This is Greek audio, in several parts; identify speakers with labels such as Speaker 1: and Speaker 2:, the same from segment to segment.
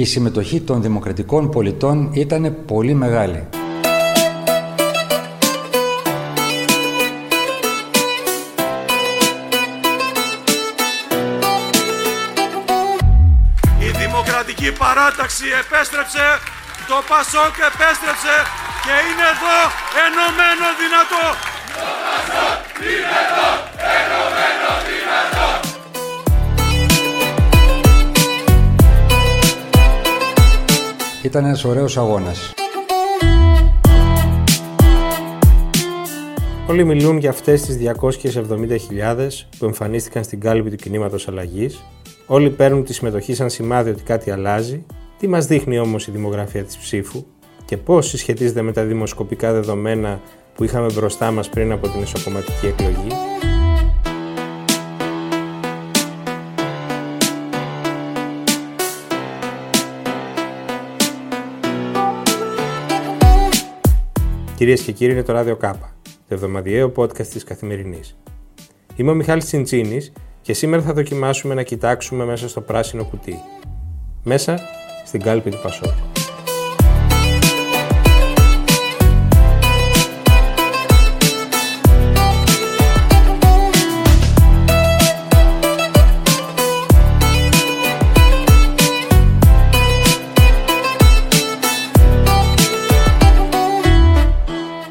Speaker 1: η συμμετοχή των δημοκρατικών πολιτών ήταν πολύ μεγάλη.
Speaker 2: Η δημοκρατική παράταξη επέστρεψε, το Πασόκ επέστρεψε και είναι εδώ ενωμένο δυνατό. Το Πασόκ είναι εδώ
Speaker 1: Ήταν ένας ωραίος αγώνας.
Speaker 3: Όλοι μιλούν για αυτές τις 270.000 που εμφανίστηκαν στην κάλυπη του κινήματος αλλαγής. Όλοι παίρνουν τη συμμετοχή σαν σημάδι ότι κάτι αλλάζει. Τι μας δείχνει όμως η δημογραφία της ψήφου και πώς συσχετίζεται με τα δημοσκοπικά δεδομένα που είχαμε μπροστά μας πριν από την εσωκομματική εκλογή; Κυρίες και κύριοι, είναι το ράδιο Κάπα, το εβδομαδιαίο podcast της Καθημερινής. Είμαι ο Μιχάλης Τσιντσίνης και σήμερα θα δοκιμάσουμε να κοιτάξουμε μέσα στο πράσινο κουτί. Μέσα στην κάλπη του Πασόκ.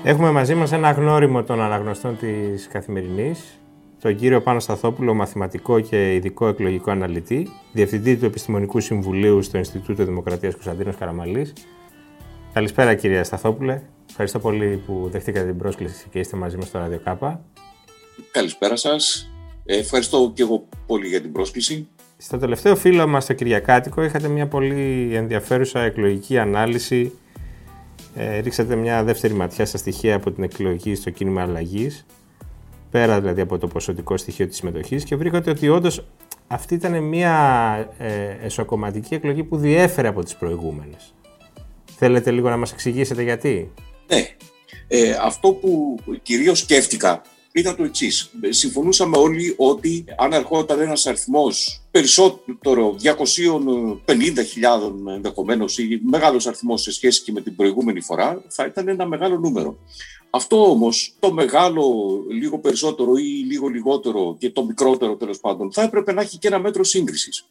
Speaker 3: Έχουμε μαζί μας ένα γνώριμο των αναγνωστών της Καθημερινής, τον κύριο Πάνο Σταθόπουλο, μαθηματικό και ειδικό εκλογικό αναλυτή, διευθυντή του Επιστημονικού Συμβουλίου στο Ινστιτούτο Δημοκρατίας Κωνσταντίνος Καραμαλής. Καλησπέρα κύριε Σταθόπουλε. Ευχαριστώ πολύ που δεχτήκατε την πρόσκληση και είστε μαζί μας στο Radio Κάπα.
Speaker 4: Καλησπέρα σας. Ε, ευχαριστώ και εγώ πολύ για την πρόσκληση.
Speaker 3: Στο τελευταίο φίλο μας, το Κυριακάτικο, είχατε μια πολύ ενδιαφέρουσα εκλογική ανάλυση ε, ρίξατε μια δεύτερη ματιά στα στοιχεία από την εκλογή στο κίνημα αλλαγής, πέρα δηλαδή από το ποσοτικό στοιχείο της συμμετοχής και βρήκατε ότι όντως αυτή ήταν μια ε, εσωκομματική εκλογή που διέφερε από τις προηγούμενες. Θέλετε λίγο να μας εξηγήσετε γιατί;
Speaker 4: Ναι. Ε, αυτό που κυρίως σκέφτηκα ήταν το εξής. Συμφωνούσαμε όλοι ότι αν ερχόταν ένας αριθμός περισσότερο 250.000 ενδεχομένως ή μεγάλος αριθμός σε σχέση και με την προηγούμενη φορά, θα ήταν ένα μεγάλο νούμερο. Αυτό όμως, το μεγάλο, λίγο περισσότερο ή λίγο λιγότερο και το μικρότερο τέλος πάντων, θα έπρεπε να έχει και ένα μέτρο σύγκρισης.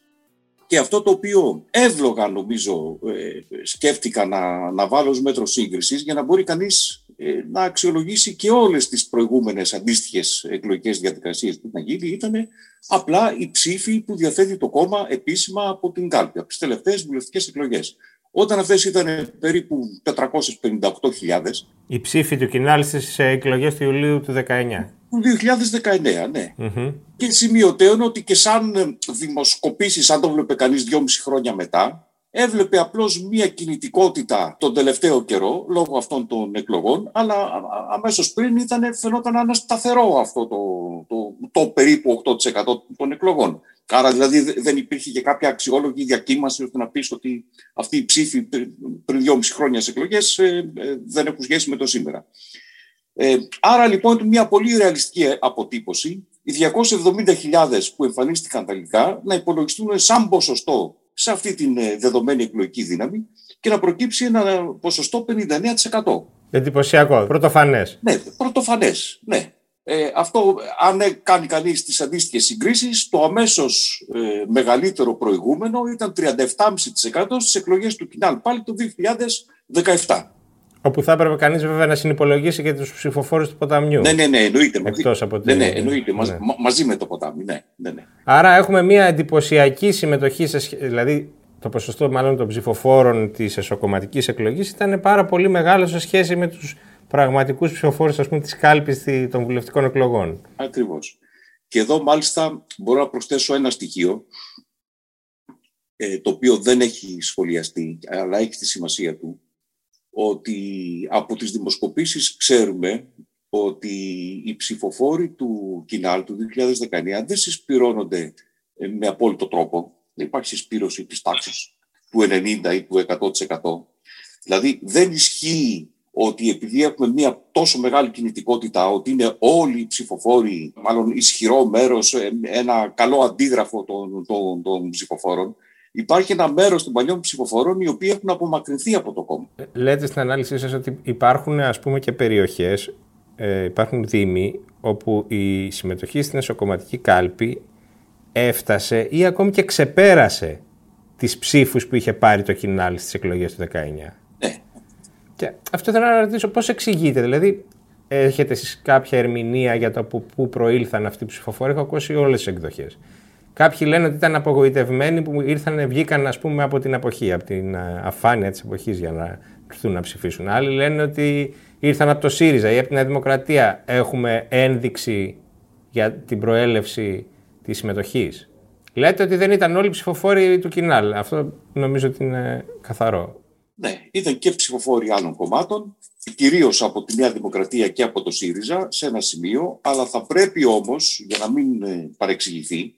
Speaker 4: Και αυτό το οποίο εύλογα νομίζω ε, σκέφτηκα να, να βάλω ως μέτρο σύγκρισης για να μπορεί κανείς ε, να αξιολογήσει και όλες τις προηγούμενες αντίστοιχες εκλογικές διαδικασίες που ήταν γίνει ήταν απλά η ψήφη που διαθέτει το κόμμα επίσημα από την κάλπη, από τις τελευταίες βουλευτικές εκλογές. Όταν αυτές ήταν περίπου 458.000.
Speaker 3: Η ψήφη του Κινάλ στις εκλογές του Ιουλίου του 19.
Speaker 4: Του 2019, ναι. Mm-hmm. Και σημειωτέων ότι και σαν δημοσκοπήσεις, αν το βλέπει κανείς δυόμιση χρόνια μετά, έβλεπε απλώς μία κινητικότητα τον τελευταίο καιρό λόγω αυτών των εκλογών, αλλά αμέσως πριν ήταν, φαινόταν να είναι σταθερό αυτό το, το, το, περίπου 8% των εκλογών. Άρα δηλαδή δεν υπήρχε και κάποια αξιόλογη διακύμαση ώστε να πεις ότι αυτή η ψήφοι πριν δυόμιση χρόνια σε εκλογές ε, ε, δεν έχουν σχέση με το σήμερα. Ε, άρα λοιπόν είναι μια πολύ ρεαλιστική αποτύπωση οι 270.000 που εμφανίστηκαν τελικά να υπολογιστούν σαν ποσοστό σε αυτή την ε, δεδομένη εκλογική δύναμη και να προκύψει ένα ποσοστό 59%.
Speaker 3: Εντυπωσιακό, πρωτοφανές.
Speaker 4: Ναι, πρωτοφανές. Ναι. Ε, αυτό, αν κάνει κανείς τις αντίστοιχες συγκρίσεις, το αμέσως ε, μεγαλύτερο προηγούμενο ήταν 37,5% στις εκλογές του Κινάλ πάλι το 2017.
Speaker 3: Όπου θα έπρεπε κανείς βέβαια να συνυπολογίσει και τους ψηφοφόρους του ποταμιού.
Speaker 4: Ναι, ναι, ναι, εννοείται.
Speaker 3: Εκτός από
Speaker 4: ναι, ναι, εννοείται. Ναι. μαζί με το ποτάμι. Ναι, ναι, ναι.
Speaker 3: Άρα έχουμε μια εντυπωσιακή συμμετοχή, σε, δηλαδή το ποσοστό μάλλον των ψηφοφόρων της εσωκομματικής εκλογής ήταν πάρα πολύ μεγάλο σε σχέση με του πραγματικούς ψηφοφόρους της κάλπης των βουλευτικών εκλογών.
Speaker 4: Ακριβώς. Και εδώ μάλιστα μπορώ να προσθέσω ένα στοιχείο ε, το οποίο δεν έχει σχολιαστεί, αλλά έχει τη σημασία του ότι από τις δημοσκοπήσεις ξέρουμε ότι οι ψηφοφόροι του Κινάλ του 2019 δεν συσπηρώνονται ε, με απόλυτο τρόπο. Δεν υπάρχει συσπήρωση της τάξης του 90% ή του 100%. Δηλαδή δεν ισχύει ότι επειδή έχουμε μια τόσο μεγάλη κινητικότητα, ότι είναι όλοι οι ψηφοφόροι, μάλλον ισχυρό μέρος, ε, ένα καλό αντίγραφο των, των, των ψηφοφόρων, υπάρχει ένα μέρος των παλιών ψηφοφορών οι οποίοι έχουν απομακρυνθεί από το κόμμα.
Speaker 3: Ε, λέτε στην ανάλυση σας ότι υπάρχουν ας πούμε και περιοχές, ε, υπάρχουν δήμοι όπου η συμμετοχή στην εσωκομματική κάλπη έφτασε ή ακόμη και ξεπέρασε τις ψήφους που είχε πάρει το κοινάλ στις εκλογές του 19.
Speaker 4: Ναι.
Speaker 3: Και αυτό θέλω να ρωτήσω πώς εξηγείτε, δηλαδή έχετε εσείς κάποια ερμηνεία για το που, που προήλθαν αυτοί οι ψηφοφόροι, έχω ακούσει όλες τις εκδοχές. Κάποιοι λένε ότι ήταν απογοητευμένοι που ήρθαν, βγήκαν ας πούμε από την αποχή, από την αφάνεια της εποχής για να έρθουν να ψηφίσουν. Άλλοι λένε ότι ήρθαν από το ΣΥΡΙΖΑ ή από την Νέα Δημοκρατία. Έχουμε ένδειξη για την προέλευση της συμμετοχής. Λέτε ότι δεν ήταν όλοι ψηφοφόροι του Κινάλ. Αυτό νομίζω ότι είναι καθαρό.
Speaker 4: Ναι, ήταν και ψηφοφόροι άλλων κομμάτων, κυρίως από τη Νέα Δημοκρατία και από το ΣΥΡΙΖΑ σε ένα σημείο, αλλά θα πρέπει όμως, για να μην ε, παρεξηγηθεί,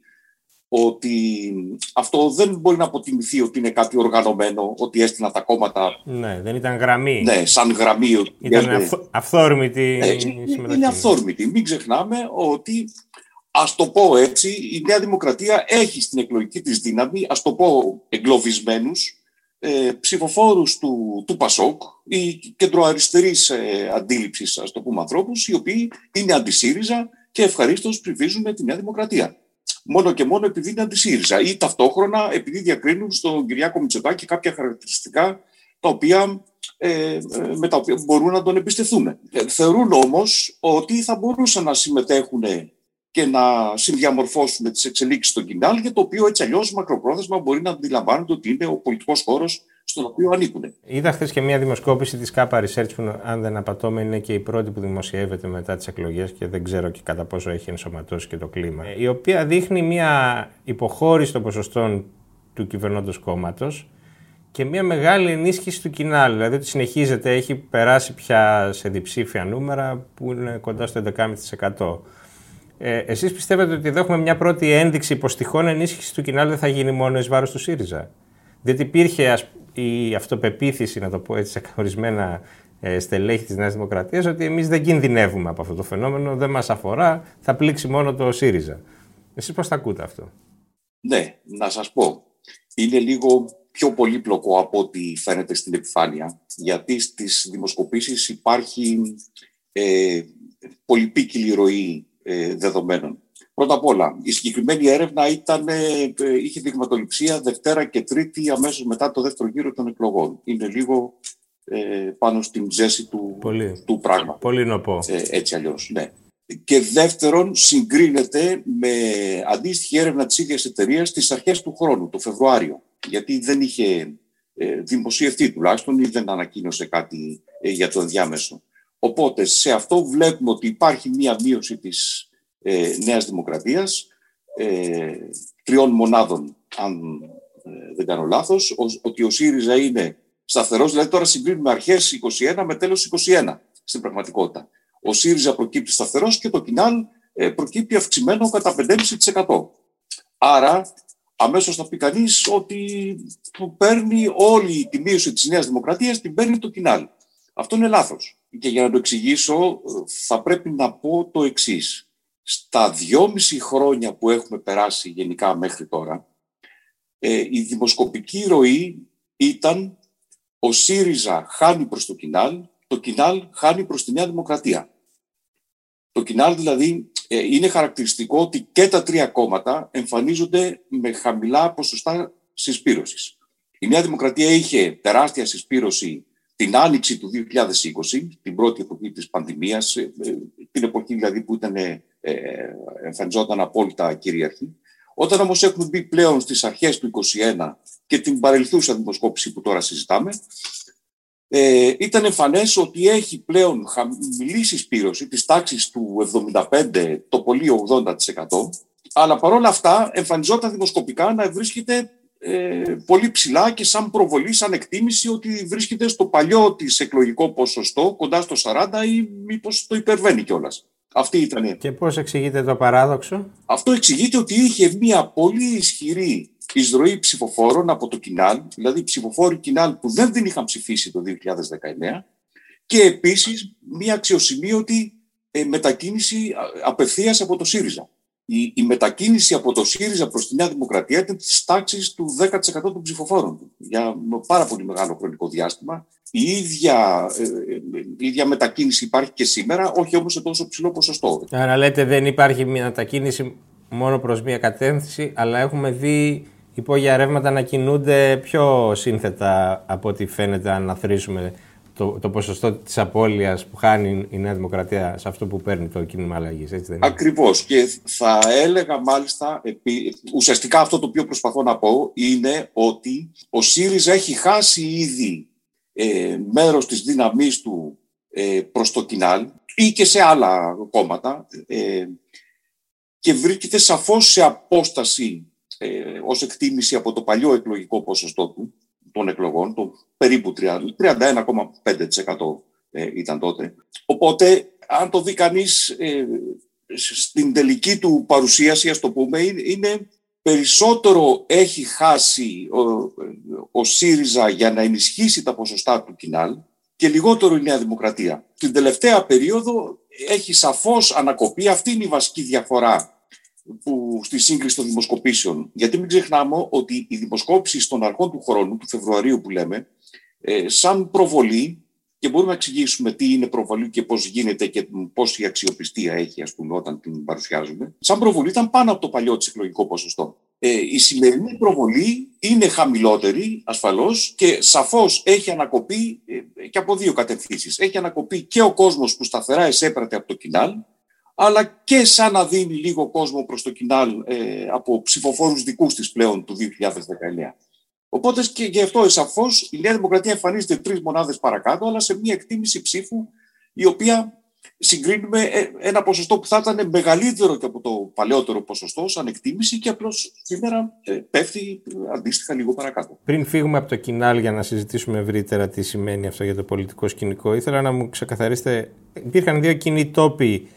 Speaker 4: ότι αυτό δεν μπορεί να αποτιμηθεί ότι είναι κάτι οργανωμένο, ότι έστειλαν τα κόμματα.
Speaker 3: Ναι, δεν ήταν γραμμή.
Speaker 4: Ναι, σαν γραμμή.
Speaker 3: Ήταν αυθόρμητη.
Speaker 4: Ναι, είναι αυθόρμητη. Μην ξεχνάμε ότι Α το πω έτσι, η Νέα Δημοκρατία έχει στην εκλογική της δύναμη, ας το πω εγκλωβισμένους, ε, ψηφοφόρους του, του ΠΑΣΟΚ ή κεντροαριστερής ε, αντίληψης, ας το πούμε, ανθρώπους, οι οποίοι είναι αντισύριζα και ευχαρίστως ψηφίζουν τη Νέα Δημοκρατία. Μόνο και μόνο επειδή είναι αντισύριζα ή ταυτόχρονα επειδή διακρίνουν στον Κυριάκο Μητσοτάκη κάποια χαρακτηριστικά τα οποία, ε, ε με τα οποία μπορούν να τον εμπιστευτούν. Ε, θεωρούν όμως ότι θα μπορούσαν να συμμετέχουν και να συνδιαμορφώσουν τις εξελίξεις στο κοινάλ, για το οποίο έτσι αλλιώς μακροπρόθεσμα μπορεί να αντιλαμβάνονται ότι είναι ο πολιτικός χώρος στον οποίο ανήκουν.
Speaker 3: Είδα χθες και μια δημοσκόπηση της ΚΑΠΑ Research, που αν δεν απατώμε είναι και η πρώτη που δημοσιεύεται μετά τις εκλογές και δεν ξέρω και κατά πόσο έχει ενσωματώσει και το κλίμα. Η οποία δείχνει μια υποχώρηση των ποσοστών του κυβερνώντος κόμματος και μια μεγάλη ενίσχυση του κοινάλ. Δηλαδή ότι συνεχίζεται, έχει περάσει πια σε διψήφια νούμερα που είναι κοντά στο 11,5%. Ε, Εσείς πιστεύετε ότι εδώ έχουμε μια πρώτη ένδειξη πως τυχόν ενίσχυση του κοινάλ δεν θα γίνει μόνο εις βάρος του ΣΥΡΙΖΑ; Διότι υπήρχε η αυτοπεποίθηση, να το πω έτσι, σε ορισμένα ε, στελέχη της Νέας Δημοκρατίας, ότι εμείς δεν κινδυνεύουμε από αυτό το φαινόμενο, δεν μας αφορά, θα πλήξει μόνο το ΣΥΡΙΖΑ. Εσείς πώς τα ακούτε αυτό;
Speaker 4: Ναι, να σας πω. Είναι λίγο πιο πολύπλοκο από ό,τι φαίνεται στην επιφάνεια, γιατί στις δημοσκοπήσεις υπάρχει ε, πολυπίκυλη ροή ε, δεδομένων. Πρώτα απ' όλα, η συγκεκριμένη έρευνα ήταν, ε, είχε δειγματοληψία Δευτέρα και Τρίτη αμέσως μετά το δεύτερο γύρο των εκλογών. Είναι λίγο ε, πάνω στην ζέση του,
Speaker 3: Πολύ.
Speaker 4: του πράγμα.
Speaker 3: Πολύ νοπό.
Speaker 4: Ε, έτσι αλλιώς, ναι. Και δεύτερον, συγκρίνεται με αντίστοιχη έρευνα της ίδιας εταιρείας στις αρχές του χρόνου, το Φεβρουάριο. Γιατί δεν είχε ε, δημοσιευτεί τουλάχιστον ή δεν ανακοίνωσε κάτι ε, για το ενδιάμεσο. Οπότε σε αυτό βλέπουμε ότι υπάρχει μία μείωση της ε, Νέας Δημοκρατίας, ε, τριών μονάδων, αν ε, δεν κάνω λάθος, ότι ο ΣΥΡΙΖΑ είναι σταθερός, δηλαδή τώρα συγκρίνουμε αρχές 21 με τέλος 21 στην πραγματικότητα. Ο ΣΥΡΙΖΑ προκύπτει σταθερός και το ΚΙΝΑΛ ε, προκύπτει αυξημένο κατά 5,5%. Άρα αμέσως θα πει κανείς ότι που παίρνει όλη τη μείωση της Νέας Δημοκρατίας την παίρνει το ΚΙΝΑΛ. Αυτό είναι λάθος. Και για να το εξηγήσω θα πρέπει να πω το εξής. Στα δυόμιση χρόνια που έχουμε περάσει γενικά μέχρι τώρα, ε, η δημοσκοπική ροή ήταν ο ΣΥΡΙΖΑ χάνει προς το Κινάλ, το Κινάλ χάνει προς τη Νέα Δημοκρατία. Το Κινάλ δηλαδή ε, είναι χαρακτηριστικό ότι και τα τρία κόμματα εμφανίζονται με χαμηλά ποσοστά συσπήρωσης. Η Νέα Δημοκρατία είχε τεράστια συσπήρωση την άνοιξη του 2020, την πρώτη εποχή της πανδημίας, ε, ε, την εποχή δηλαδή που ήταν, ε, εμφανιζόταν απόλυτα κυρίαρχη. Όταν όμως έχουμε μπει πλέον στις αρχές του 2021 και την παρελθούσα δημοσκόπηση που τώρα συζητάμε, ε, ήταν εμφανές ότι έχει πλέον χαμηλή συσπήρωση της τάξης του 75, το πολύ 80%, αλλά παρόλα αυτά εμφανιζόταν δημοσκοπικά να βρίσκεται ε, πολύ ψηλά και σαν προβολή, σαν εκτίμηση ότι βρίσκεται στο παλιό της εκλογικό ποσοστό, κοντά στο 40 ή μήπως το υπερβαίνει κιόλας. Αυτή ήταν.
Speaker 3: Και πώς εξηγείται το παράδοξο;
Speaker 4: Αυτό εξηγείται ότι είχε μια πολύ ισχυρή εισρωή ψηφοφόρων από το Κινάλ, δηλαδή ψηφοφόροι Κινάλ που δεν την είχαν ψηφίσει το 2019 και επίσης μια αξιοσημείωτη ε, μετακίνηση απευθείας από το ΣΥΡΙΖΑ. Η, η μετακίνηση από το ΣΥΡΙΖΑ προς τη Νέα Δημοκρατία ήταν της τάξης του 10% των ψηφοφόρων του για πάρα πολύ μεγάλο χρονικό διάστημα. Η ίδια, ε, η ίδια μετακίνηση υπάρχει και σήμερα, όχι όμως σε τόσο ψηλό ποσοστό.
Speaker 3: Άρα λέτε δεν υπάρχει μετακίνηση μόνο προς μία κατεύθυνση, αλλά έχουμε δει υπόγεια ρεύματα να κινούνται πιο σύνθετα από ό,τι φαίνεται αν αθροίσουμε το, το ποσοστό της απώλειας που χάνει η Νέα Δημοκρατία σε αυτό που παίρνει το κίνημα αλλαγής.
Speaker 4: Ακριβώς και θα έλεγα μάλιστα, ουσιαστικά αυτό το οποίο προσπαθώ να πω είναι ότι ο ΣΥΡΙΖΑ έχει χάσει ήδη ε, μέρος της δύναμής του ε, προς το κοινάλ ή και σε άλλα κόμματα ε, και βρίσκεται σαφώς σε απόσταση ε, ως εκτίμηση από το παλιό εκλογικό ποσοστό του των εκλογών, το περίπου 31,5% ε, ήταν τότε. Οπότε, αν το δει κανείς ε, στην τελική του παρουσίαση, ας το πούμε, είναι περισσότερο έχει χάσει ο, ο ΣΥΡΙΖΑ για να ενισχύσει τα ποσοστά του Κινάλ και λιγότερο η Νέα Δημοκρατία. Την τελευταία περίοδο έχει σαφώς ανακοπεί. Αυτή είναι η βασική διαφορά που, στη σύγκριση των δημοσκοπήσεων. Γιατί μην ξεχνάμε ότι η δημοσκόπηση των αρχών του χρόνου, του Φεβρουαρίου που λέμε, ε, σαν προβολή, και μπορούμε να εξηγήσουμε τι είναι προβολή και πώς γίνεται και η αξιοπιστία έχει, ας πούμε, όταν την παρουσιάζουμε. Σαν προβολή ήταν πάνω από το παλιό της εκλογικό ποσοστό. Ε, η σημερινή προβολή είναι χαμηλότερη, ασφαλώς, και σαφώς έχει ανακοπεί ε, και από δύο κατευθύνσεις. Έχει ανακοπεί και ο κόσμος που σταθερά εισέπρατε από το κοινάλ, αλλά και σαν να δίνει λίγο κόσμο προς το κοινάλ ε, από ψηφοφόρους δικούς της πλέον του 2019. Οπότε και γι' αυτό εσαφώς η Νέα Δημοκρατία εμφανίζεται τρεις μονάδες παρακάτω, αλλά σε μια εκτίμηση ψήφου η οποία συγκρίνουμε ε, ένα ποσοστό που θα ήταν μεγαλύτερο και από το παλαιότερο ποσοστό σαν εκτίμηση και απλώς σήμερα ε, πέφτει αντίστοιχα λίγο παρακάτω.
Speaker 3: Πριν φύγουμε από το κοινάλ για να συζητήσουμε ευρύτερα τι σημαίνει αυτό για το πολιτικό σκηνικό, ήθελα να μου ξεκαθαρίσετε. Υπήρχαν δύο κοινοί τόποι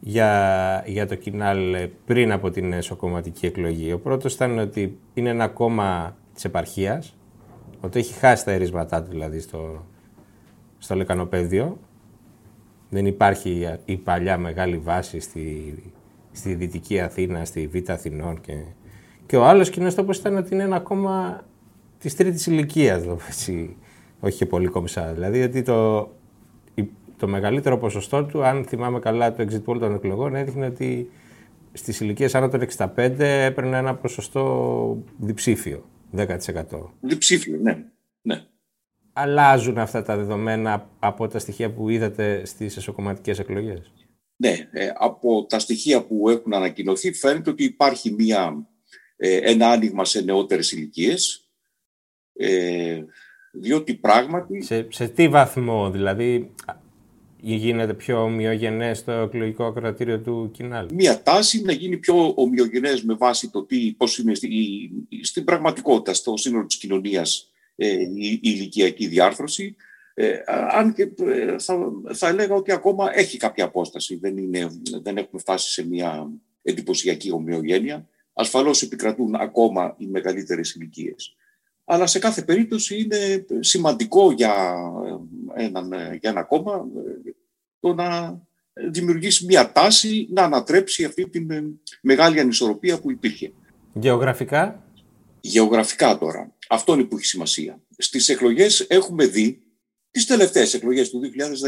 Speaker 3: για, για το Κινάλ πριν από την εσωκομματική εκλογή. Ο πρώτος ήταν ότι είναι ένα κόμμα της επαρχίας, ότι έχει χάσει τα ερίσματά του δηλαδή στο, στο λεκανοπέδιο. Δεν υπάρχει η παλιά μεγάλη βάση στη, στη Δυτική Αθήνα, στη Β' Αθηνών και, και ο άλλος κοινός τόπος ήταν ότι είναι ένα κόμμα της τρίτης ηλικίας, όχι και πολύ κομψά. Δηλαδή ότι το, το μεγαλύτερο ποσοστό του, αν θυμάμαι καλά το exit poll των εκλογών, έδειχνε ότι στις ηλικίες άνω των 65 έπαιρνε ένα ποσοστό διψήφιο, 10%.
Speaker 4: Διψήφιο, ναι. ναι.
Speaker 3: Αλλάζουν αυτά τα δεδομένα από τα στοιχεία που είδατε στις εσωκομματικές εκλογές;
Speaker 4: Ναι, ε, από τα στοιχεία που έχουν ανακοινωθεί φαίνεται ότι υπάρχει μια, ε, ένα άνοιγμα σε νεότερες ηλικίες. Ε, διότι πράγματι...
Speaker 3: Σε, σε τι βαθμό, δηλαδή γίνεται πιο ομοιογενές το εκλογικό ακροατήριο του Κινάλ;
Speaker 4: Μία τάση να γίνει πιο ομοιογενές με βάση το τι, πώς είναι στην πραγματικότητα, στο σύνολο της κοινωνίας ε, η, η ηλικιακή διάρθρωση. Ε, αν και ε, θα, θα έλεγα ότι ακόμα έχει κάποια απόσταση. Δεν, είναι, δεν έχουμε φτάσει σε μια εντυπωσιακή ομοιογένεια. Ασφαλώς επικρατούν ακόμα οι μεγαλύτερες ηλικίες. Αλλά σε κάθε περίπτωση είναι σημαντικό για, έναν, για ένα κόμμα το να δημιουργήσει μια τάση να ανατρέψει αυτή τη μεγάλη ανισορροπία που υπήρχε.
Speaker 3: Γεωγραφικά;
Speaker 4: Γεωγραφικά τώρα. Αυτό είναι που έχει σημασία. Στις εκλογές έχουμε δει τις τελευταίες εκλογές του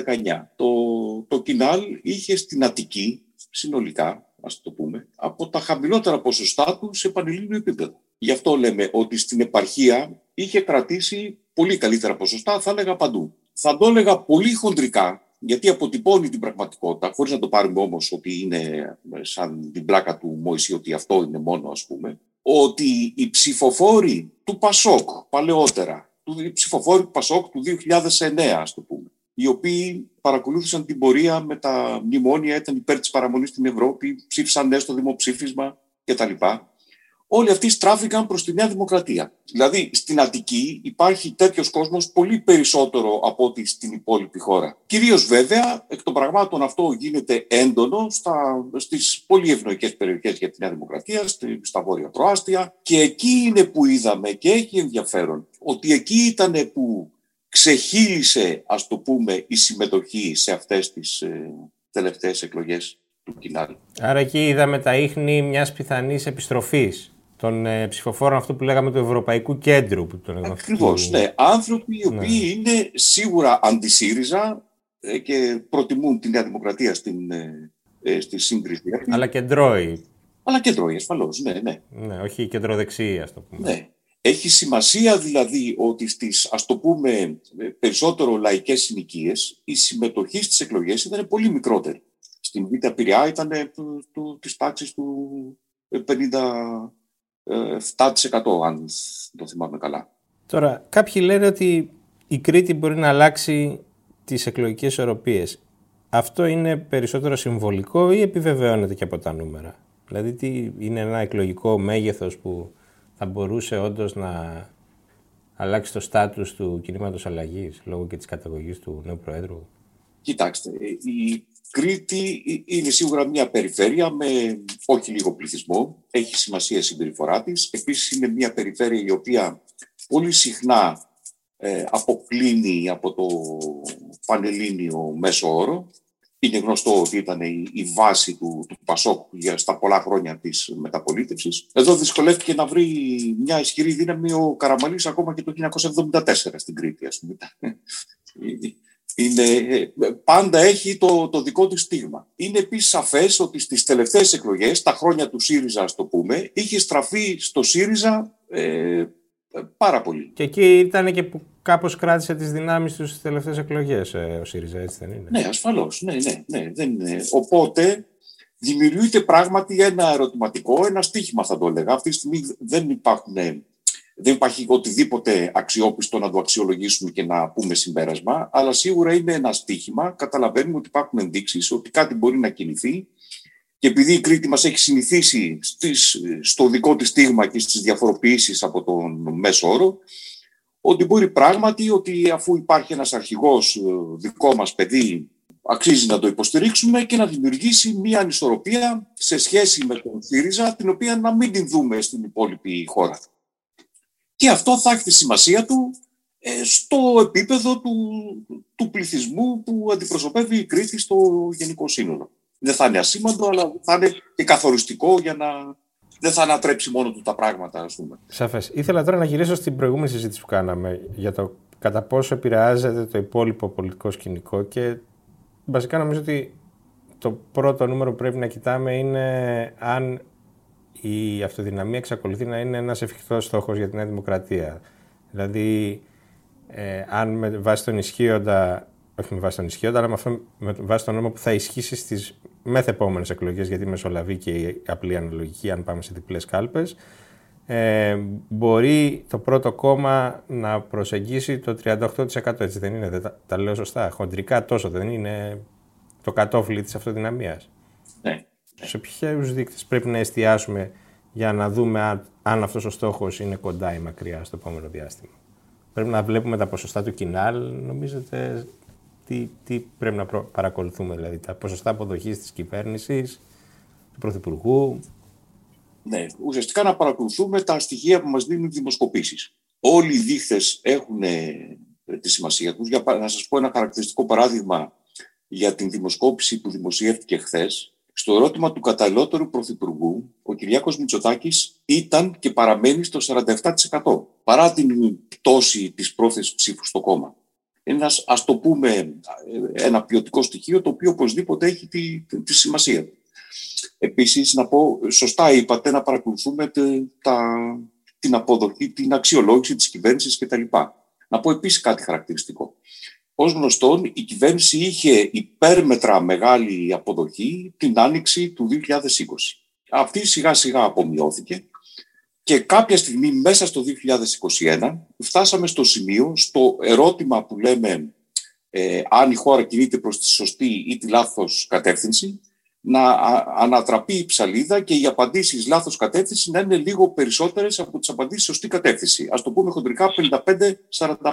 Speaker 4: 2019. Το, το Κινάλ είχε στην Αττική συνολικά, ας το πούμε, από τα χαμηλότερα ποσοστά του σε πανελλήνιο επίπεδο. Γι' αυτό λέμε ότι στην επαρχία είχε κρατήσει πολύ καλύτερα ποσοστά, θα έλεγα παντού. Θα το έλεγα πολύ χοντρικά, γιατί αποτυπώνει την πραγματικότητα, χωρίς να το πάρουμε όμως ότι είναι σαν την πλάκα του Μωυσή, ότι αυτό είναι μόνο ας πούμε, ότι οι ψηφοφόροι του Πασόκ παλαιότερα, οι ψηφοφόροι του Πασόκ του 2009 ας το πούμε, οι οποίοι παρακολούθησαν την πορεία με τα μνημόνια, ήταν υπέρ της παραμονής στην Ευρώπη, ψήφισαν ναι στο δημοψήφισμα κτλ όλοι αυτοί στράφηκαν προς τη Νέα Δημοκρατία. Δηλαδή στην Αττική υπάρχει τέτοιος κόσμος πολύ περισσότερο από ό,τι στην υπόλοιπη χώρα. Κυρίως βέβαια εκ των πραγμάτων αυτό γίνεται έντονο στα, στις πολύ ευνοϊκές περιοχές για τη Νέα Δημοκρατία, στα βόρεια προάστια και εκεί είναι που είδαμε και έχει ενδιαφέρον ότι εκεί ήταν που ξεχύλισε ας το πούμε η συμμετοχή σε αυτές τις ε, τελευταίες εκλογές του Κινάλ.
Speaker 3: Άρα εκεί είδαμε τα ίχνη μιας πιθανής επιστροφής των ε, ψηφοφόρων αυτού που λέγαμε του Ευρωπαϊκού Κέντρου. Που τον
Speaker 4: Ακριβώς. Ναι. Άνθρωποι οι οποίοι ναι. είναι σίγουρα αντισύριζα ε, και προτιμούν τη Νέα Δημοκρατία στην, ε, ε στη σύγκριση.
Speaker 3: Αλλά κεντρώοι.
Speaker 4: Αλλά κεντρώοι, ασφαλώς. Ναι, ναι.
Speaker 3: ναι, όχι κεντροδεξιοί, ας το πούμε.
Speaker 4: Ναι. Έχει σημασία δηλαδή ότι στις, ας το πούμε, περισσότερο λαϊκές συνοικίες η συμμετοχή στις εκλογές ήταν πολύ μικρότερη. Στην Β' Πειραιά ήταν του, του, της τάξης του 50 7% αν το θυμάμαι καλά.
Speaker 3: Τώρα, κάποιοι λένε ότι η Κρήτη μπορεί να αλλάξει τις εκλογικές οροπίες. Αυτό είναι περισσότερο συμβολικό ή επιβεβαιώνεται και από τα νούμερα; Δηλαδή, τι είναι ένα εκλογικό μέγεθος που θα μπορούσε όντως να αλλάξει το στάτους του κινήματος αλλαγής λόγω και της καταγωγής του νέου Προέδρου;
Speaker 4: Κοιτάξτε, η Κρήτη είναι σίγουρα μια περιφέρεια με όχι λίγο πληθυσμό. Έχει σημασία η συμπεριφορά της. Επίσης, είναι μια περιφέρεια η οποία πολύ συχνά ε, αποκλίνει από το πανελλήνιο μέσο όρο. Είναι γνωστό ότι ήταν η, βάση του, του Πασόκ για στα πολλά χρόνια της μεταπολίτευσης. Εδώ δυσκολεύτηκε να βρει μια ισχυρή δύναμη ο Καραμαλής ακόμα και το 1974 στην Κρήτη, ας πούμε είναι, πάντα έχει το, το δικό του στίγμα. Είναι επίσης σαφές ότι στις τελευταίες εκλογές, τα χρόνια του ΣΥΡΙΖΑ, ας το πούμε, είχε στραφεί στο ΣΥΡΙΖΑ ε, πάρα πολύ.
Speaker 3: Και εκεί ήταν και που κάπως κράτησε τις δυνάμεις τους στις τελευταίες εκλογές ε, ο ΣΥΡΙΖΑ, έτσι δεν είναι;
Speaker 4: Ναι, ασφαλώς. Ναι, ναι, ναι, δεν είναι. Οπότε δημιουργείται πράγματι ένα ερωτηματικό, ένα στίχημα θα το έλεγα. Αυτή τη στιγμή δεν υπάρχουν δεν υπάρχει οτιδήποτε αξιόπιστο να το αξιολογήσουμε και να πούμε συμπέρασμα, αλλά σίγουρα είναι ένα στίχημα. Καταλαβαίνουμε ότι υπάρχουν ενδείξεις ότι κάτι μπορεί να κινηθεί και επειδή η Κρήτη μας έχει συνηθίσει στις, στο δικό της στίγμα και στις διαφοροποιήσεις από τον μέσο όρο, ότι μπορεί πράγματι ότι αφού υπάρχει ένας αρχηγός ε, δικό μας παιδί, αξίζει να το υποστηρίξουμε και να δημιουργήσει μια ανισορροπία σε σχέση με τον ΣΥΡΙΖΑ, την οποία να μην την δούμε στην υπόλοιπη χώρα. Και αυτό θα έχει τη σημασία του ε, στο επίπεδο του, του πληθυσμού που αντιπροσωπεύει η Κρήτη στο Γενικό Σύνολο. Δεν θα είναι ασήμαντο, αλλά θα είναι και καθοριστικό για να δεν θα ανατρέψει μόνο του τα πράγματα, ας πούμε.
Speaker 3: Σαφές. Ήθελα τώρα να γυρίσω στην προηγούμενη συζήτηση που κάναμε για το κατά πόσο επηρεάζεται το υπόλοιπο πολιτικό σκηνικό και βασικά νομίζω ότι το πρώτο νούμερο που πρέπει να κοιτάμε είναι αν η αυτοδυναμία εξακολουθεί να είναι ένας εφικτός στόχος για την Νέα Δημοκρατία. Δηλαδή, ε, αν με βάση τον ισχύοντα, όχι με βάση τον ισχύοντα, αλλά με, με βάση τον νόμο που θα ισχύσει στις μεθεπόμενες εκλογές, γιατί μεσολαβεί και η απλή αναλογική, αν πάμε σε διπλές κάλπες, ε, μπορεί το πρώτο κόμμα να προσεγγίσει το 38% έτσι δεν είναι, δεν τα, τα λέω σωστά, χοντρικά τόσο δεν είναι το κατόφλι της αυτοδυναμίας.
Speaker 4: Ναι.
Speaker 3: Σε ποιους δείκτες πρέπει να εστιάσουμε για να δούμε αν, αν αυτός ο στόχος είναι κοντά ή μακριά στο επόμενο διάστημα. Πρέπει να βλέπουμε τα ποσοστά του κοινάλ, νομίζετε, τι, τι πρέπει να παρακολουθούμε, δηλαδή τα ποσοστά αποδοχής της κυβέρνησης, του Πρωθυπουργού.
Speaker 4: Ναι, ουσιαστικά να παρακολουθούμε τα στοιχεία που μας δίνουν οι δημοσκοπήσεις. Όλοι οι δείχτε έχουν ε, τη σημασία τους. Για να σας πω ένα χαρακτηριστικό παράδειγμα για την δημοσκόπηση που δημοσιεύτηκε χθες στο ερώτημα του καταλληλότερου πρωθυπουργού, ο Κυριάκος Μητσοτάκης ήταν και παραμένει στο 47% παρά την πτώση της πρόθεσης ψήφου στο κόμμα. Ένας, ας το πούμε, ένα ποιοτικό στοιχείο το οποίο οπωσδήποτε έχει τη, τη, σημασία του. Επίσης, να πω, σωστά είπατε, να παρακολουθούμε τα, την αποδοχή, την αξιολόγηση της κυβέρνησης κτλ. Να πω επίσης κάτι χαρακτηριστικό. Ω γνωστόν, η κυβέρνηση είχε υπέρμετρα μεγάλη αποδοχή την άνοιξη του 2020. Αυτή σιγά σιγά απομειώθηκε και κάποια στιγμή μέσα στο 2021 φτάσαμε στο σημείο, στο ερώτημα που λέμε ε, αν η χώρα κινείται προς τη σωστή ή τη λάθος κατεύθυνση, να ανατραπεί η ψαλίδα και οι απαντήσεις λάθος κατεύθυνση να είναι λίγο περισσότερες από τις απαντήσεις σωστή κατεύθυνση. Ας το πούμε χοντρικά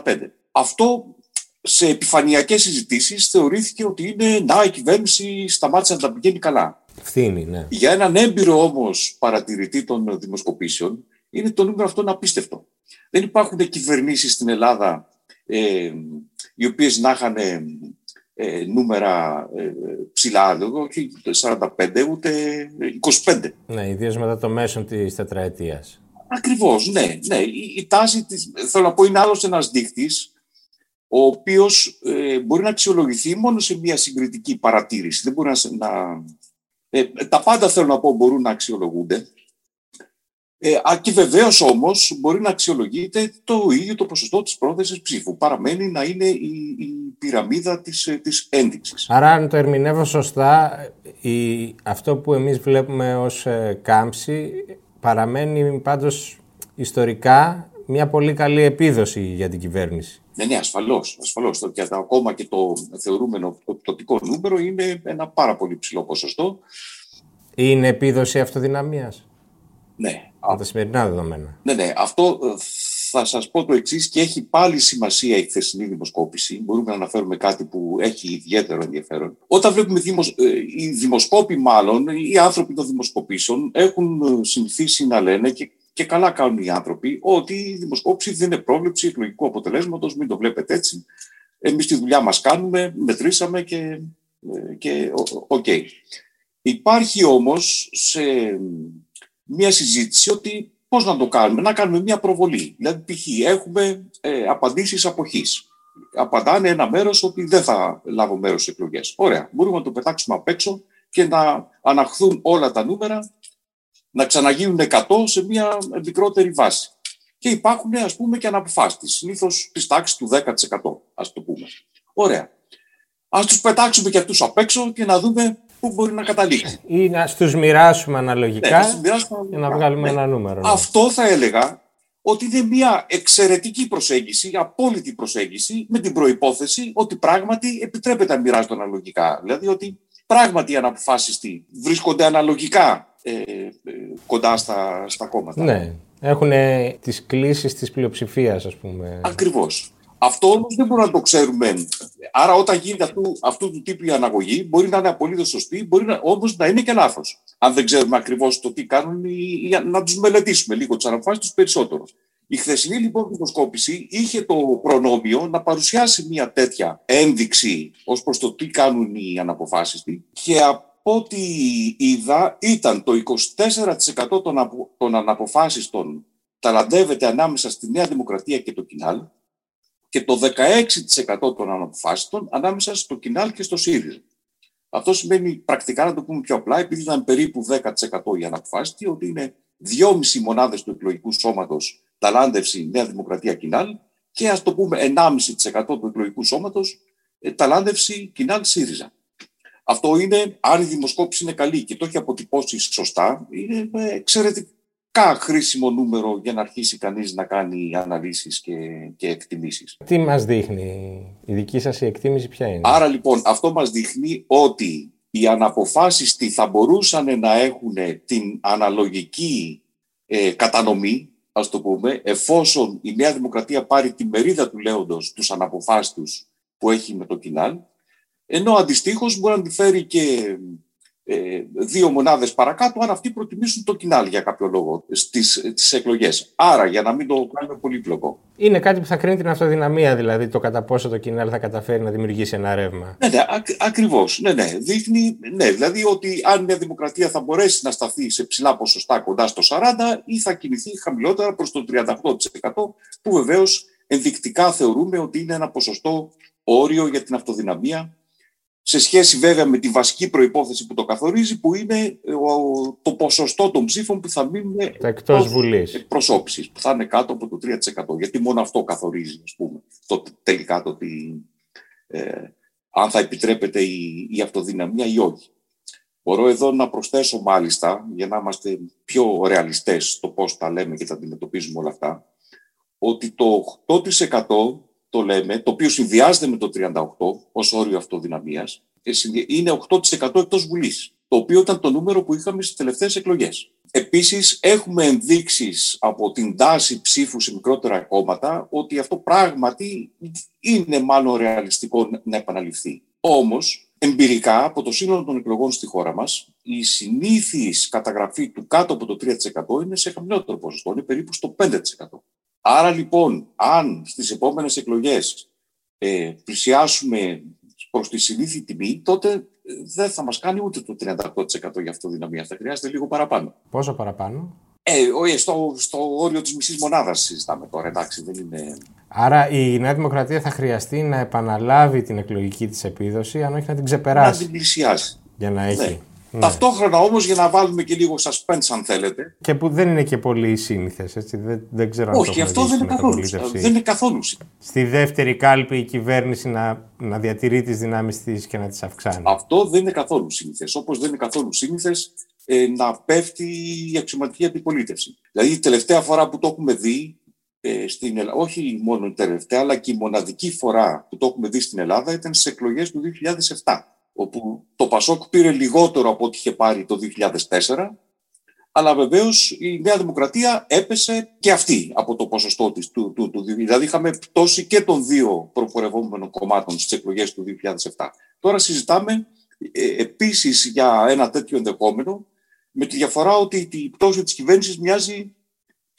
Speaker 4: 55-45. Αυτό σε επιφανειακές συζητήσεις θεωρήθηκε ότι είναι να η κυβέρνηση σταμάτησε να τα πηγαίνει καλά.
Speaker 3: Φθήνει, ναι.
Speaker 4: Για έναν έμπειρο όμως παρατηρητή των δημοσκοπήσεων, είναι το νούμερο αυτό απίστευτο. Δεν υπάρχουν κυβερνήσεις στην Ελλάδα ε, οι οποίες να είχαν ε, ε, νούμερα ε, ψηλά, όχι 45 ούτε 25.
Speaker 3: Ναι, ιδίως μετά το μέσο της τετραετίας.
Speaker 4: Ακριβώς, ναι. ναι. Η, τάση, της, θέλω να πω, είναι άλλος ένας δείκτης, ο οποίος ε, μπορεί να αξιολογηθεί μόνο σε μια συγκριτική παρατήρηση. Δεν μπορεί να... ε, τα πάντα, θέλω να πω, μπορούν να αξιολογούνται. Ε, και βεβαίως όμως μπορεί να αξιολογείται το ίδιο το ποσοστό της πρόθεσης ψήφου. Παραμένει να είναι η, η πυραμίδα της της ένδειξης.
Speaker 3: Άρα, αν το ερμηνεύω σωστά, η, αυτό που εμείς βλέπουμε ως ε, κάμψη παραμένει πάντως ιστορικά μια πολύ καλή επίδοση για την κυβέρνηση.
Speaker 4: Ναι, ναι, ασφαλώς. Ασφαλώς. Και ακόμα και το θεωρούμενο πτωτικό νούμερο είναι ένα πάρα πολύ ψηλό ποσοστό.
Speaker 3: Είναι επίδοση αυτοδυναμίας;
Speaker 4: Ναι.
Speaker 3: Από τα σημερινά δεδομένα.
Speaker 4: Ναι, ναι. Αυτό ε, θα σας πω το εξής και έχει πάλι σημασία η χθεσινή δημοσκόπηση. Μπορούμε να αναφέρουμε κάτι που έχει ιδιαίτερο ενδιαφέρον. Όταν βλέπουμε δημοσ... Ε, οι δημοσκόποι, μάλλον, οι άνθρωποι των δημοσκοπήσεων έχουν ε, συνηθίσει να λένε και, και καλά κάνουν οι άνθρωποι ότι η δημοσκόπηση δεν είναι πρόβλεψη εκλογικού αποτελέσματος. Μην το βλέπετε έτσι. Εμείς τη δουλειά μας κάνουμε, μετρήσαμε και. και OK. Okay. Υπάρχει όμως σε μια συζήτηση ότι πώς να το κάνουμε, να κάνουμε μια προβολή. Δηλαδή, π.χ. έχουμε ε, απαντήσεις αποχής. Απαντάνε ένα μέρος ότι δεν θα λάβω μέρος σε εκλογές. Ωραία, μπορούμε να το πετάξουμε απ' έξω και να αναχθούν όλα τα νούμερα, να ξαναγίνουν 100 σε μια μικρότερη βάση. Και υπάρχουν, ας πούμε, και αναποφάσεις, συνήθως της τάξης του 10%, ας το πούμε. Ωραία. Ας τους πετάξουμε και αυτούς απ' έξω και να δούμε πού μπορεί να καταλήξει.
Speaker 3: Ή να στους μοιράσουμε αναλογικά ναι, για να βγάλουμε ναι. ένα νούμερο.
Speaker 4: Ναι. Αυτό θα έλεγα ότι είναι μια εξαιρετική προσέγγιση, απόλυτη προσέγγιση, με την προϋπόθεση ότι πράγματι επιτρέπεται να μοιράζονται αναλογικά. Δηλαδή ότι πράγματι οι αναποφάσιστοι βρίσκονται αναλογικά ε, ε, κοντά στα, στα κόμματα.
Speaker 3: Ναι. Έχουν τις κλήσεις της πλειοψηφίας, ας πούμε.
Speaker 4: Ακριβώς. Αυτό όμως δεν μπορούμε να το ξέρουμε. Άρα, όταν γίνεται αυτού, αυτού του τύπου η αναγωγή, μπορεί να είναι απολύτως σωστή, μπορεί όμως να είναι και λάθος. Αν δεν ξέρουμε ακριβώς το τι κάνουν, ή, να τους μελετήσουμε λίγο τις αναφάσει τους περισσότερο. Η χθεσινή λοιπόν δημοσκόπηση είχε το προνόμιο να παρουσιάσει μια τέτοια ένδειξη ως προς το τι κάνουν οι αναποφάσιστοι και από ό,τι είδα ήταν το 24% των, απο, των αναποφάσιστων ταλαντεύεται ανάμεσα στη Νέα Δημοκρατία και το Κινάλ και το 16% των αναποφάσιστων ανάμεσα στο Κινάλ και στο ΣΥΡΙΖΑ. Αυτό σημαίνει πρακτικά, να το πούμε πιο απλά, επειδή ήταν περίπου 10% οι αναποφάσιστοι, ότι είναι 2,5 μονάδες του εκλογικού σώματος ταλάντευση Νέα Δημοκρατία Κινάλ και ας το πούμε 1,5% του εκλογικού σώματος ε, ταλάντευση Κινάλ ΣΥΡΙΖΑ. Αυτό είναι, αν η δημοσκόπηση είναι καλή και το έχει αποτυπώσει σωστά, είναι ε, εξαιρετικό χρήσιμο νούμερο για να αρχίσει κανείς να κάνει αναλύσεις και, και εκτιμήσεις.
Speaker 3: Τι μας δείχνει, η δική σας η εκτίμηση ποια είναι;
Speaker 4: Άρα λοιπόν αυτό μας δείχνει ότι οι αναποφάσεις τι θα μπορούσαν να έχουν την αναλογική ε, κατανομή, ας το πούμε, εφόσον η Νέα Δημοκρατία πάρει τη μερίδα του λέοντος τους αναποφάσιστους που έχει με το κοινάλ, ενώ αντιστοίχως μπορεί να τη φέρει και ε, δύο μονάδες παρακάτω αν αυτοί προτιμήσουν το κοινάλ για κάποιο λόγο στις, στις εκλογές. Άρα για να μην το κάνουμε πολύπλοκο.
Speaker 3: Είναι κάτι που θα κρίνει την αυτοδυναμία δηλαδή το κατά πόσο το κοινάλ θα καταφέρει να δημιουργήσει ένα ρεύμα.
Speaker 4: Ναι, ναι ακ, ακριβώς. Ναι, ναι. Δείχνει ναι, δηλαδή ότι αν μια δημοκρατία θα μπορέσει να σταθεί σε ψηλά ποσοστά κοντά στο 40 ή θα κινηθεί χαμηλότερα προς το 38% που βεβαίως ενδεικτικά θεωρούμε ότι είναι ένα ποσοστό όριο για την αυτοδυναμία σε σχέση βέβαια με τη βασική προϋπόθεση που το καθορίζει, που είναι ε, το ποσοστό των ψήφων που θα μείνουν
Speaker 3: εκτός Βουλής.
Speaker 4: εκπροσώπησης, που θα είναι κάτω από το 3%. Γιατί μόνο αυτό καθορίζει, ας πούμε, το, τελικά το ότι ε, αν θα επιτρέπεται η, η αυτοδυναμία ή όχι. Μπορώ εδώ να προσθέσω μάλιστα, για να είμαστε πιο ρεαλιστές στο πώς τα λέμε και τα αντιμετωπίζουμε όλα αυτά, ότι το 8% το λέμε, το οποίο συνδυάζεται με το 38 ως όριο αυτοδυναμίας, ε, είναι 8% εκτός Βουλής, το οποίο ήταν το νούμερο που είχαμε στις τελευταίες εκλογές. Επίσης, έχουμε ενδείξεις από την τάση ψήφου σε μικρότερα κόμματα ότι αυτό πράγματι είναι μάλλον ρεαλιστικό να επαναληφθεί. Όμως, εμπειρικά, από το σύνολο των εκλογών στη χώρα μας, η συνήθις καταγραφή του κάτω από το 3% είναι σε χαμηλότερο ποσοστό, είναι περίπου στο 5%. Άρα λοιπόν, αν στις επόμενες εκλογές ε, πλησιάσουμε προς τη συνήθη τιμή, τότε ε, δεν θα μας κάνει ούτε το 38% για αυτοδυναμία. Θα χρειάζεται λίγο παραπάνω.
Speaker 3: Πόσο παραπάνω;
Speaker 4: Ε, στο, στο όριο της μισής μονάδας συζητάμε τώρα, εντάξει, δεν είναι...
Speaker 3: Άρα η Νέα Δημοκρατία θα χρειαστεί να επαναλάβει την εκλογική της επίδοση, αν όχι να την ξεπεράσει.
Speaker 4: Να την πλησιάσει.
Speaker 3: Για να έχει. Ναι.
Speaker 4: Ναι. Ταυτόχρονα όμως για να βάλουμε και λίγο suspense αν θέλετε.
Speaker 3: Και που δεν είναι και πολύ σύνηθες. Δεν, δεν ξέρω
Speaker 4: Όχι, αν το αυτό δεν είναι, καθόλου, δεν είναι καθόλου.
Speaker 3: Στη δεύτερη κάλπη η κυβέρνηση να, να διατηρεί τις δυνάμεις της και να τις αυξάνει.
Speaker 4: Αυτό δεν είναι καθόλου σύνηθες. Όπως δεν είναι καθόλου σύνηθες ε, να πέφτει η αξιωματική αντιπολίτευση. Δηλαδή η τελευταία φορά που το έχουμε δει ε, στην Ελλάδα, όχι μόνο η τελευταία, αλλά και η μοναδική φορά που το έχουμε δει στην Ελλάδα ήταν στις εκλογές του 2007 όπου το Πασόκ πήρε λιγότερο από ό,τι είχε πάρει το 2004, αλλά βεβαίως η Νέα Δημοκρατία έπεσε και αυτή από το ποσοστό της. Του, του, του, δηλαδή, είχαμε πτώση και των δύο προπορευόμενων κομμάτων στις εκλογές του 2007. Τώρα συζητάμε ε, επίσης για ένα τέτοιο ενδεχόμενο, με τη διαφορά ότι η πτώση της κυβέρνησης μοιάζει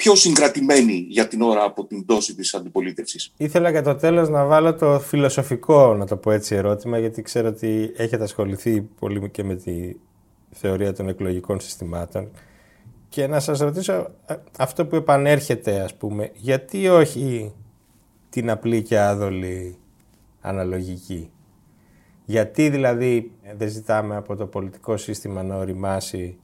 Speaker 4: πιο συγκρατημένη για την ώρα από την πτώση της αντιπολίτευσης.
Speaker 3: Ήθελα για το τέλος να βάλω το φιλοσοφικό, να το πω έτσι, ερώτημα, γιατί ξέρω ότι έχετε ασχοληθεί πολύ και με τη θεωρία των εκλογικών συστημάτων. Και να σας ρωτήσω αυτό που επανέρχεται, ας πούμε, γιατί όχι την απλή και άδολη αναλογική; Γιατί δηλαδή δεν ζητάμε από το πολιτικό σύστημα να οριμάσει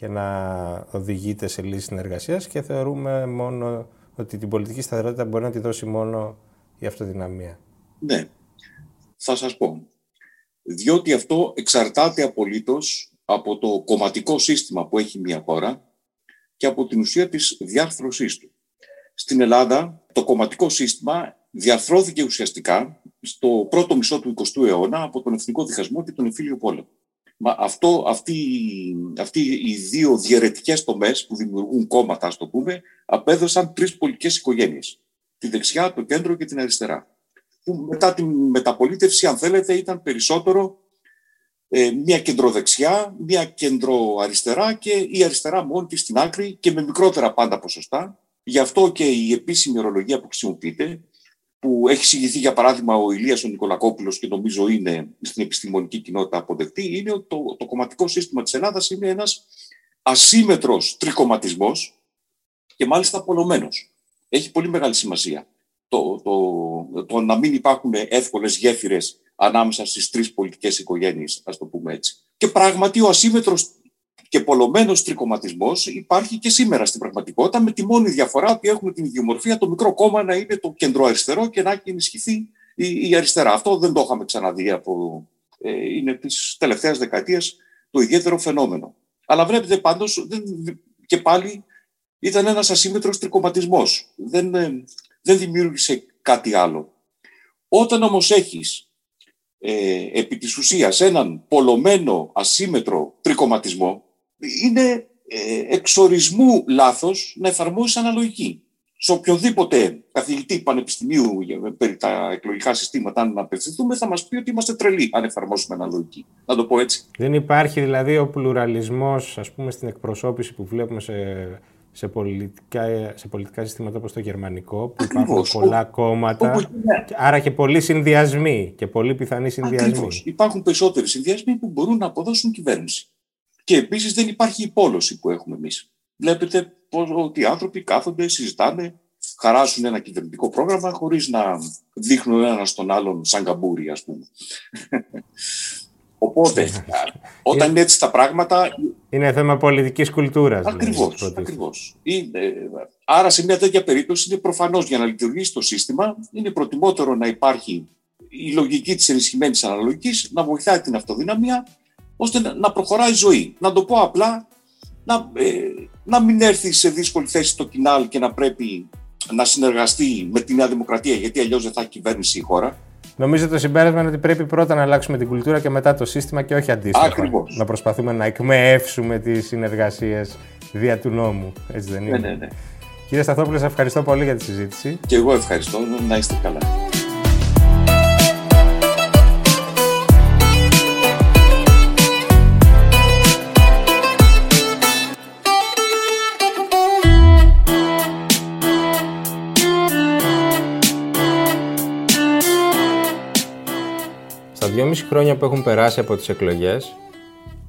Speaker 3: και να οδηγείται σε λύση συνεργασίας και θεωρούμε μόνο ότι την πολιτική σταθερότητα μπορεί να τη δώσει μόνο η αυτοδυναμία.
Speaker 4: Ναι, θα σας πω. Διότι αυτό εξαρτάται απολύτως από το κομματικό σύστημα που έχει μια χώρα και από την ουσία της διάρθρωσής του. Στην Ελλάδα το κομματικό σύστημα διαρθρώθηκε ουσιαστικά στο πρώτο μισό του 20ου αιώνα από τον Εθνικό Διχασμό και τον Εμφύλιο Πόλεμο. Μα αυτό, αυτοί, αυτοί οι δύο διαιρετικές τομές που δημιουργούν κόμματα, ας το πούμε, απέδωσαν τρεις πολιτικές οικογένειες. Τη δεξιά, το κέντρο και την αριστερά. Που μετά την μεταπολίτευση, αν θέλετε, ήταν περισσότερο ε, μια κεντροδεξιά, μια κεντροαριστερά και η αριστερά μόνη της στην άκρη και με μικρότερα πάντα ποσοστά. Γι' αυτό και η επίσημη ορολογία που χρησιμοποιείται που έχει συγγυθεί για παράδειγμα ο Ηλίας ο Νικολακόπουλος και νομίζω είναι στην επιστημονική κοινότητα αποδεκτή, είναι ότι το, το κομματικό σύστημα της Ελλάδας είναι ένας ασύμετρος τρικομματισμός και μάλιστα απολωμένος. Έχει πολύ μεγάλη σημασία το, το, το να μην υπάρχουν εύκολες γέφυρες ανάμεσα στις τρεις πολιτικές οικογένειες, ας το πούμε έτσι. Και πράγματι ο ασύμετρος και πολλωμένος τρικοματισμός υπάρχει και σήμερα στην πραγματικότητα, με τη μόνη διαφορά ότι έχουμε την ιδιομορφία το μικρό κόμμα να είναι το κεντροαριστερό και να έχει ενισχυθεί η, η αριστερά. Αυτό δεν το είχαμε ξαναδεί από. Ε, είναι της τελευταίας δεκαετίας το ιδιαίτερο φαινόμενο. Αλλά βλέπετε πάντως και πάλι ήταν ένας ασύμετρος τρικοματισμός. Δεν, ε, δεν δημιούργησε κάτι άλλο. Όταν όμως έχεις ε, επί της ουσίας έναν πολλωμένο ασύμετρο τρικοματισμό είναι ε, εξορισμού λάθος να εφαρμόσεις αναλογική. Σε οποιοδήποτε καθηγητή πανεπιστημίου περί τα εκλογικά συστήματα, αν απευθυνθούμε, θα μας πει ότι είμαστε τρελοί αν εφαρμόσουμε αναλογική. Να το πω έτσι.
Speaker 3: Δεν υπάρχει δηλαδή ο πλουραλισμός, ας πούμε, στην εκπροσώπηση που βλέπουμε σε, σε, πολιτικά, σε πολιτικά συστήματα όπως το γερμανικό, που υπάρχουν πολλά κόμματα, άρα και πολλοί συνδυασμοί και πολλοί πιθανοί συνδυασμοί. Ακριβώς.
Speaker 4: Υπάρχουν περισσότεροι συνδυασμοί που μπορούν να αποδώσουν κυβέρνηση. Και επίσης δεν υπάρχει η πόλωση που έχουμε εμείς. Βλέπετε πως, ότι οι άνθρωποι κάθονται, συζητάνε, χαράσουν ένα κυβερνητικό πρόγραμμα χωρίς να δείχνουν ένας στον άλλον σαν καμπούρι, ας πούμε. Οπότε, όταν είναι έτσι τα πράγματα.
Speaker 3: Είναι θέμα πολιτικής κουλτούρας.
Speaker 4: Ακριβώς. Ακριβώς. Άρα, σε μια τέτοια περίπτωση, είναι προφανώς για να λειτουργήσει το σύστημα, είναι προτιμότερο να υπάρχει η λογική της ενισχυμένης αναλογικής, να βοηθάει την αυτοδυναμία ώστε να προχωράει η ζωή. Να το πω απλά, να, ε, να μην έρθει σε δύσκολη θέση το κοινάλ και να πρέπει να συνεργαστεί με τη Νέα Δημοκρατία, γιατί αλλιώς δεν θα έχει κυβέρνηση η χώρα.
Speaker 3: Νομίζω το συμπέρασμα είναι ότι πρέπει πρώτα να αλλάξουμε την κουλτούρα και μετά το σύστημα και όχι αντίστοιχα. Ακριβώς. Να προσπαθούμε να εκμεύσουμε τις συνεργασίες δια του νόμου. Έτσι δεν είναι.
Speaker 4: Ναι, ναι, ναι.
Speaker 3: Κύριε Σταθόπουλο, ευχαριστώ πολύ για τη συζήτηση.
Speaker 4: Και εγώ ευχαριστώ. Να είστε καλά.
Speaker 3: Δυόμιση χρόνια που έχουν περάσει από τις εκλογές,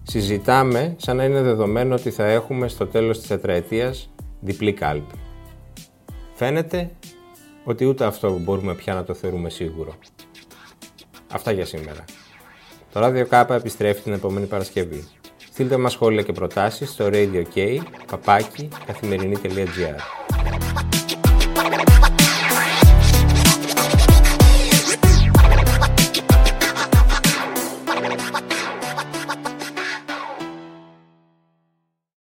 Speaker 3: συζητάμε σαν να είναι δεδομένο ότι θα έχουμε στο τέλος της τετραετίας διπλή κάλπη. Φαίνεται ότι ούτε αυτό μπορούμε πια να το θεωρούμε σίγουρο. Αυτά για σήμερα. Το Radio K επιστρέφει την επόμενη Παρασκευή. Στείλτε μας σχόλια και προτάσεις στο Radio K, παπάκι, καθημερινή.gr.